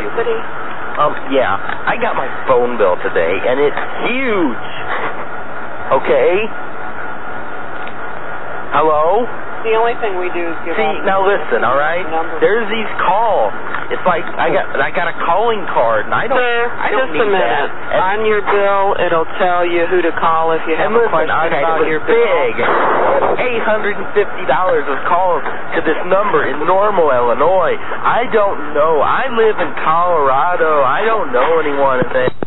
company? Um, yeah, I got my phone bill today, and it's huge. Okay? Hello? The only thing we do is give See, now listen, all right? Numbers. There's these calls. It's like I got I got a calling card, and I don't Sir, I don't just need a minute. that. And, On your bill, it'll tell you who to call if you have and a listen, question okay, about it was your bill. big. Eight hundred and fifty dollars was called to this number in Normal, Illinois. I don't know. I live in Colorado. I don't know anyone in there.